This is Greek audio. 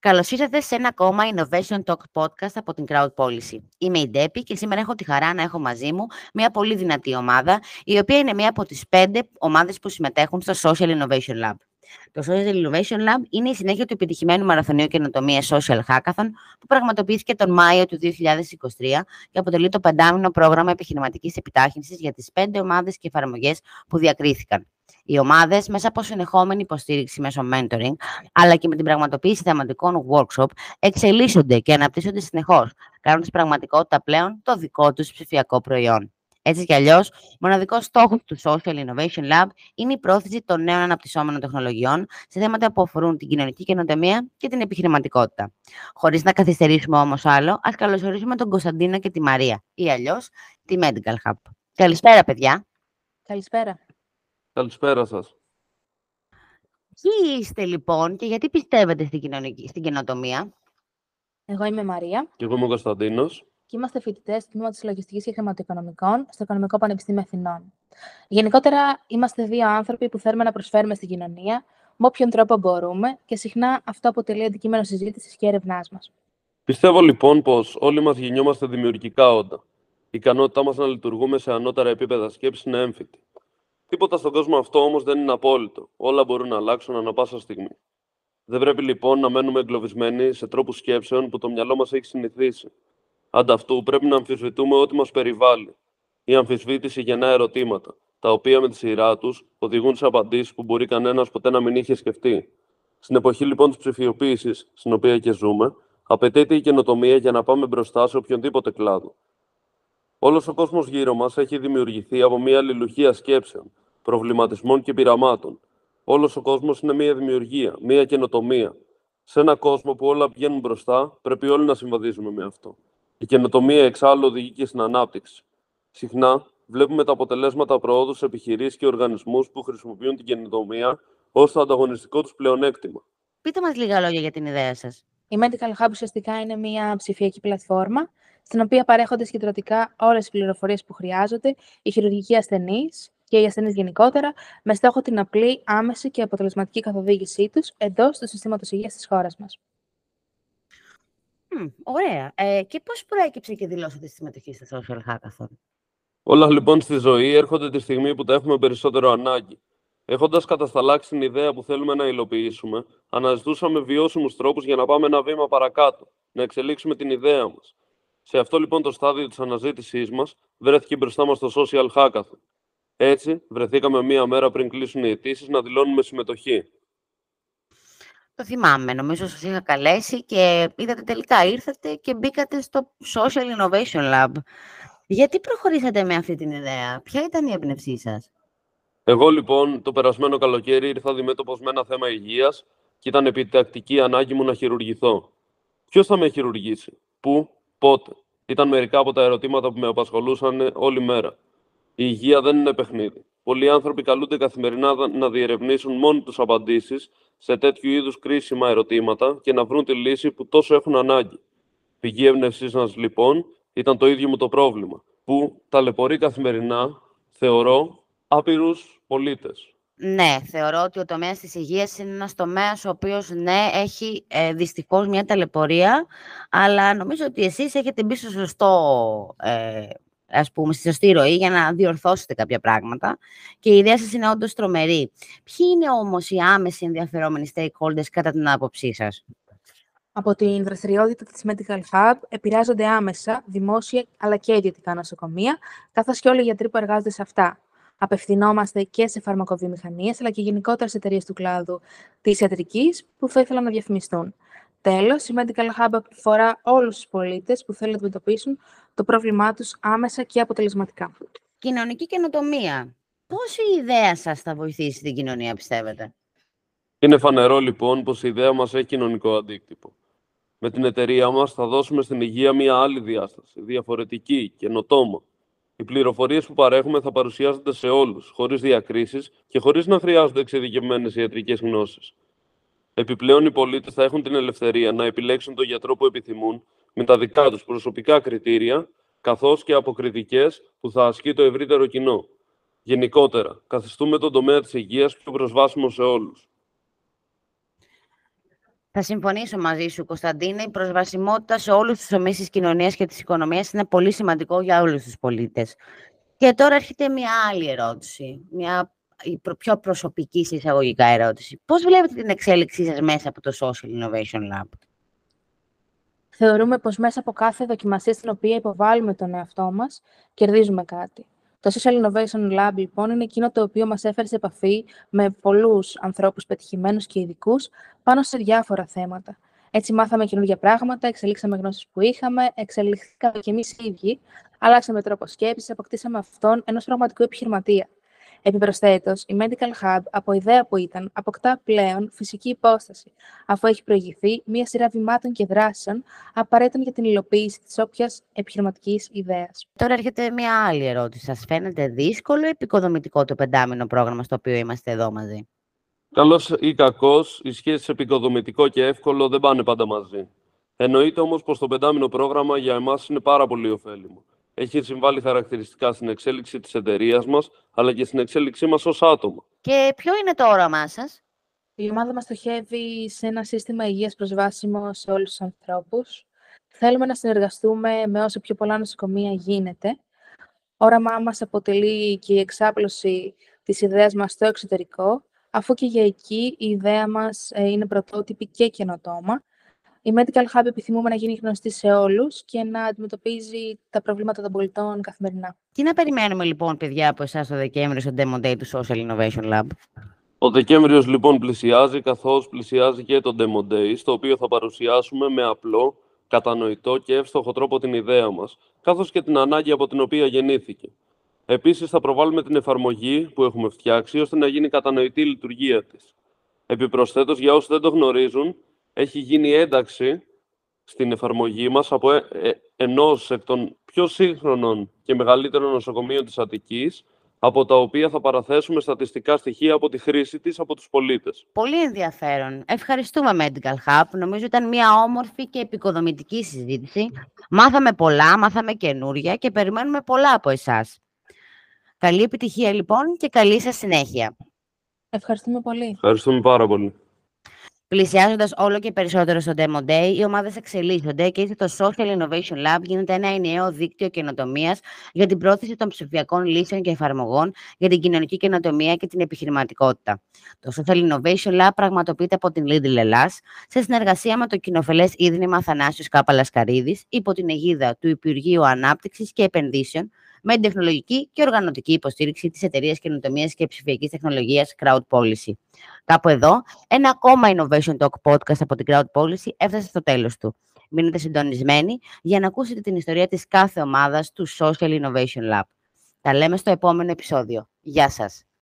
Καλώς ήρθατε σε ένα ακόμα Innovation Talk podcast από την Crowd Policy. Είμαι η Ντέπη και σήμερα έχω τη χαρά να έχω μαζί μου μια πολύ δυνατή ομάδα, η οποία είναι μία από τις πέντε ομάδες που συμμετέχουν στο Social Innovation Lab. Το Social Innovation Lab είναι η συνέχεια του επιτυχημένου μαραθωνίου καινοτομίας Social Hackathon, που πραγματοποιήθηκε τον Μάιο του 2023 και αποτελεί το πεντάμινο πρόγραμμα επιχειρηματικής επιτάχυνσης για τις πέντε ομάδες και εφαρμογές που διακρίθηκαν. Οι ομάδες, μέσα από συνεχόμενη υποστήριξη μέσω mentoring, αλλά και με την πραγματοποίηση θεματικών workshop, εξελίσσονται και αναπτύσσονται συνεχώς, κάνοντας πραγματικότητα πλέον το δικό τους ψηφιακό προϊόν. Έτσι κι αλλιώς, μοναδικός στόχος του Social Innovation Lab είναι η πρόθεση των νέων αναπτυσσόμενων τεχνολογιών σε θέματα που αφορούν την κοινωνική καινοτομία και την επιχειρηματικότητα. Χωρίς να καθυστερήσουμε όμως άλλο, ας καλωσορίσουμε τον Κωνσταντίνα και τη Μαρία, ή αλλιώς τη Medical Hub. Καλησπέρα, παιδιά. Καλησπέρα. Καλησπέρα σας. Ποιοι είστε λοιπόν και γιατί πιστεύετε στην, κοινωνική, στην καινοτομία; Εγώ είμαι Μαρία. Και εγώ είμαι ο Κωνσταντίνος. Και είμαστε φοιτητές του Τμήματος Λογιστικής και Χρηματοοικονομικών στο Οικονομικό Πανεπιστήμιο Αθηνών. Γενικότερα, είμαστε δύο άνθρωποι που θέλουμε να προσφέρουμε στην κοινωνία με όποιον τρόπο μπορούμε και συχνά αυτό αποτελεί αντικείμενο συζήτησης και έρευνάς μας. Πιστεύω λοιπόν πως όλοι μας γεννιόμαστε δημιουργικά όντα. Η ικανότητά μας να λειτουργούμε σε ανώτερα επίπεδα σκέψης είναι έμφυτη. Τίποτα στον κόσμο αυτό όμως δεν είναι απόλυτο. Όλα μπορούν να αλλάξουν ανα πάσα στιγμή. Δεν πρέπει λοιπόν να μένουμε εγκλωβισμένοι σε τρόπους σκέψεων που το μυαλό μας έχει συνηθίσει. Ανταυτού πρέπει να αμφισβητούμε ό,τι μας περιβάλλει. Η αμφισβήτηση γεννά ερωτήματα, τα οποία με τη σειρά τους οδηγούν σε απαντήσεις που μπορεί κανένας ποτέ να μην είχε σκεφτεί. Στην εποχή λοιπόν της ψηφιοποίησης, στην οποία και ζούμε, απαιτείται η καινοτομία για να πάμε μπροστά σε οποιονδήποτε κλάδο. Όλος ο κόσμος γύρω μας έχει δημιουργηθεί από μια αλληλουχία σκέψεων, προβληματισμών και πειραμάτων. Όλος ο κόσμος είναι μια δημιουργία, μια καινοτομία. Σε ένα κόσμο που όλα πηγαίνουν μπροστά, πρέπει όλοι να συμβαδίζουμε με αυτό. Η καινοτομία εξάλλου οδηγεί και στην ανάπτυξη. Συχνά βλέπουμε τα αποτελέσματα προόδου σε επιχειρήσεις και οργανισμούς που χρησιμοποιούν την καινοτομία ως το ανταγωνιστικό τους πλεονέκτημα. Πείτε μας λίγα λόγια για την ιδέα σας. Η Medical Hub ουσιαστικά είναι μια ψηφιακή πλατφόρμα στην οποία παρέχονται συγκεντρωτικά όλες οι πληροφορίες που χρειάζονται οι χειρουργικοί ασθενείς και οι ασθενείς γενικότερα, με στόχο την απλή, άμεση και αποτελεσματική καθοδήγησή τους εντός του συστήματος υγείας της χώρας μας. Mm, ωραία. Ε, και πώς προέκυψε και δηλώσατε της συμμετοχής στο Social Hackathon; Όλα λοιπόν στη ζωή έρχονται τη στιγμή που τα έχουμε περισσότερο ανάγκη. Έχοντας κατασταλάξει την ιδέα που θέλουμε να υλοποιήσουμε, αναζητούσαμε βιώσιμους τρόπους για να πάμε ένα βήμα παρακάτω, να εξελίξουμε την ιδέα μας. Σε αυτό λοιπόν το στάδιο της αναζήτησής μας, βρέθηκε μπροστά μας το Social Hackathon. Έτσι, βρεθήκαμε μία μέρα πριν κλείσουν οι αιτήσεις να δηλώνουμε συμμετοχή. Το θυμάμαι, νομίζω σας είχα καλέσει και είδατε τελικά ήρθατε και μπήκατε στο Social Innovation Lab. Γιατί προχωρήσατε με αυτή την ιδέα, ποια ήταν η έμπνευσή σας; Εγώ λοιπόν το περασμένο καλοκαίρι ήρθα αντιμέτωπος με ένα θέμα υγείας και ήταν επιτακτική ανάγκη μου να χειρουργηθώ. Ποιος θα με χειρουργήσει, πού, πότε; Ήταν μερικά από τα ερωτήματα που με απασχολούσαν όλη μέρα. Η υγεία δεν είναι παιχνίδι. Πολλοί άνθρωποι καλούνται καθημερινά να διερευνήσουν μόνοι τους απαντήσεις σε τέτοιου είδους κρίσιμα ερωτήματα και να βρουν τη λύση που τόσο έχουν ανάγκη. Πηγή έμπνευσή μας, λοιπόν, ήταν το ίδιο μου το πρόβλημα, που ταλαιπωρεί καθημερινά, θεωρώ, άπειρους πολίτες. Ναι, θεωρώ ότι ο τομέας της υγείας είναι ένας τομέας ο οποίος ναι, έχει ε, δυστυχώς μια ταλαιπωρία, αλλά νομίζω ότι εσείς έχετε μπει στο σωστό ε, ας πούμε, στη σωστή ροή για να διορθώσετε κάποια πράγματα. Και η ιδέα σας είναι όντως τρομερή. Ποιοι είναι όμως οι άμεσοι ενδιαφερόμενοι stakeholders κατά την άποψή σας; Από την δραστηριότητα της Medical Hub επηρεάζονται άμεσα δημόσια αλλά και ιδιωτικά νοσοκομεία, καθώς και όλοι οι γιατροί που εργάζονται σε αυτά. Απευθυνόμαστε και σε φαρμακοβιομηχανίες, αλλά και γενικότερα σε εταιρείες του κλάδου της ιατρικής που θα ήθελαν να διαφημιστούν. Τέλος, η Medical Hub αφορά όλους τους πολίτες που θέλουν να αντιμετωπίσουν το πρόβλημά τους άμεσα και αποτελεσματικά. Κοινωνική καινοτομία. Πώ η ιδέα σας θα βοηθήσει την κοινωνία, πιστεύετε; Είναι φανερό λοιπόν πως η ιδέα μας έχει κοινωνικό αντίκτυπο. Με την εταιρεία μας θα δώσουμε στην υγεία μια άλλη διάσταση, διαφορετική, καινοτόμα. Οι πληροφορίες που παρέχουμε θα παρουσιάζονται σε όλους, χωρίς διακρίσεις και χωρίς να χρειάζονται εξειδικευμένες ιατρικές γνώσεις. Επιπλέον, οι πολίτες θα έχουν την ελευθερία να επιλέξουν τον γιατρό που επιθυμούν με τα δικά τους προσωπικά κριτήρια, καθώς και αποκριτικέ που θα ασκεί το ευρύτερο κοινό. Γενικότερα, καθιστούμε τον τομέα της υγείας πιο προσβάσιμο σε όλους. Θα συμφωνήσω μαζί σου, Κωνσταντίνε. Η προσβασιμότητα σε όλους τους τομείς της κοινωνίας και της οικονομίας είναι πολύ σημαντικό για όλους τους πολίτες. Και τώρα έρχεται μια άλλη ερώτηση, μια πιο προσωπική σε εισαγωγικά ερώτηση. Πώς βλέπετε την εξέλιξή σας μέσα από το Social Innovation Lab? Θεωρούμε πως μέσα από κάθε δοκιμασία στην οποία υποβάλλουμε τον εαυτό μας, κερδίζουμε κάτι. Το Social Innovation Lab, λοιπόν, είναι εκείνο το οποίο μας έφερε σε επαφή με πολλούς ανθρώπους πετυχημένους και ειδικούς πάνω σε διάφορα θέματα. Έτσι μάθαμε καινούργια πράγματα, εξελίξαμε γνώσεις που είχαμε, εξελιχθήκαμε κι εμείς οι ίδιοι, αλλάξαμε τρόπο σκέψης, αποκτήσαμε αυτόν ενός πραγματικού επιχειρηματία. Επιπροσθέτως, η Medical Hub, από ιδέα που ήταν, αποκτά πλέον φυσική υπόσταση, αφού έχει προηγηθεί μία σειρά βημάτων και δράσεων απαραίτητων για την υλοποίηση της όποιας επιχειρηματικής ιδέας. Τώρα έρχεται μία άλλη ερώτηση. Σας φαίνεται δύσκολο ή επικοδομητικό το πεντάμινο πρόγραμμα στο οποίο είμαστε εδώ μαζί; Καλός ή κακός, οι σχέσεις επικοδομητικό και εύκολο δεν πάνε πάντα μαζί. Εννοείται όμως πως το πεντάμινο πρόγραμμα για εμάς είναι πάρα πολύ ωφέλιμο έχει συμβάλει χαρακτηριστικά στην εξέλιξη της εταιρείας μας, αλλά και στην εξέλιξή μας ως άτομα. Και ποιο είναι το όραμά σας; Η ομάδα μας στοχεύει σε ένα σύστημα υγείας προσβάσιμο σε όλους τους ανθρώπους. Θέλουμε να συνεργαστούμε με όσο πιο πολλά νοσοκομεία γίνεται. Όραμά μας αποτελεί και η εξάπλωση της ιδέας μας στο εξωτερικό, αφού και για εκεί η ιδέα μας ε, είναι πρωτότυπη και καινοτόμα η Medical Hub επιθυμούμε να γίνει γνωστή σε όλους και να αντιμετωπίζει τα προβλήματα των πολιτών καθημερινά. Τι να περιμένουμε λοιπόν, παιδιά, από εσάς το Δεκέμβριο στο Demo Day του Social Innovation Lab; Ο Δεκέμβριος λοιπόν πλησιάζει, καθώς πλησιάζει και το Demo Day, στο οποίο θα παρουσιάσουμε με απλό, κατανοητό και εύστοχο τρόπο την ιδέα μας, καθώς και την ανάγκη από την οποία γεννήθηκε. Επίσης, θα προβάλλουμε την εφαρμογή που έχουμε φτιάξει, ώστε να γίνει κατανοητή η λειτουργία της. Επιπροσθέτως, για όσους δεν το γνωρίζουν, έχει γίνει ένταξη στην εφαρμογή μας από ε, ε, ενός εκ των πιο σύγχρονων και μεγαλύτερων νοσοκομείων της Αττικής, από τα οποία θα παραθέσουμε στατιστικά στοιχεία από τη χρήση της από τους πολίτες. Πολύ ενδιαφέρον. Ευχαριστούμε Medical Hub. Νομίζω ήταν μια όμορφη και επικοδομητική συζήτηση. Μάθαμε πολλά, μάθαμε καινούρια και περιμένουμε πολλά από εσάς. Καλή επιτυχία λοιπόν και καλή σας συνέχεια. Ευχαριστούμε πολύ. Ευχαριστούμε πάρα πολύ. Πλησιάζοντας όλο και περισσότερο στο Demo Day, οι ομάδες εξελίσσονται και το Social Innovation Lab γίνεται ένα ενιαίο δίκτυο καινοτομίας για την πρόθεση των ψηφιακών λύσεων και εφαρμογών για την κοινωνική καινοτομία και την επιχειρηματικότητα. Το Social Innovation Lab πραγματοποιείται από την Lidl Ελλάς σε συνεργασία με το κοινοφελές Ίδρυμα Θανάσιος Κάπα Λασκαρίδη υπό την αιγίδα του Υπουργείου Ανάπτυξης και Επενδύσεων με την τεχνολογική και οργανωτική υποστήριξη της εταιρείας καινοτομίας και ψηφιακής τεχνολογίας Crowd Policy. Κάπου εδώ, ένα ακόμα Innovation Talk podcast από την Crowd Policy έφτασε στο τέλος του. Μείνετε συντονισμένοι για να ακούσετε την ιστορία της κάθε ομάδας του Social Innovation Lab. Τα λέμε στο επόμενο επεισόδιο. Γεια σας!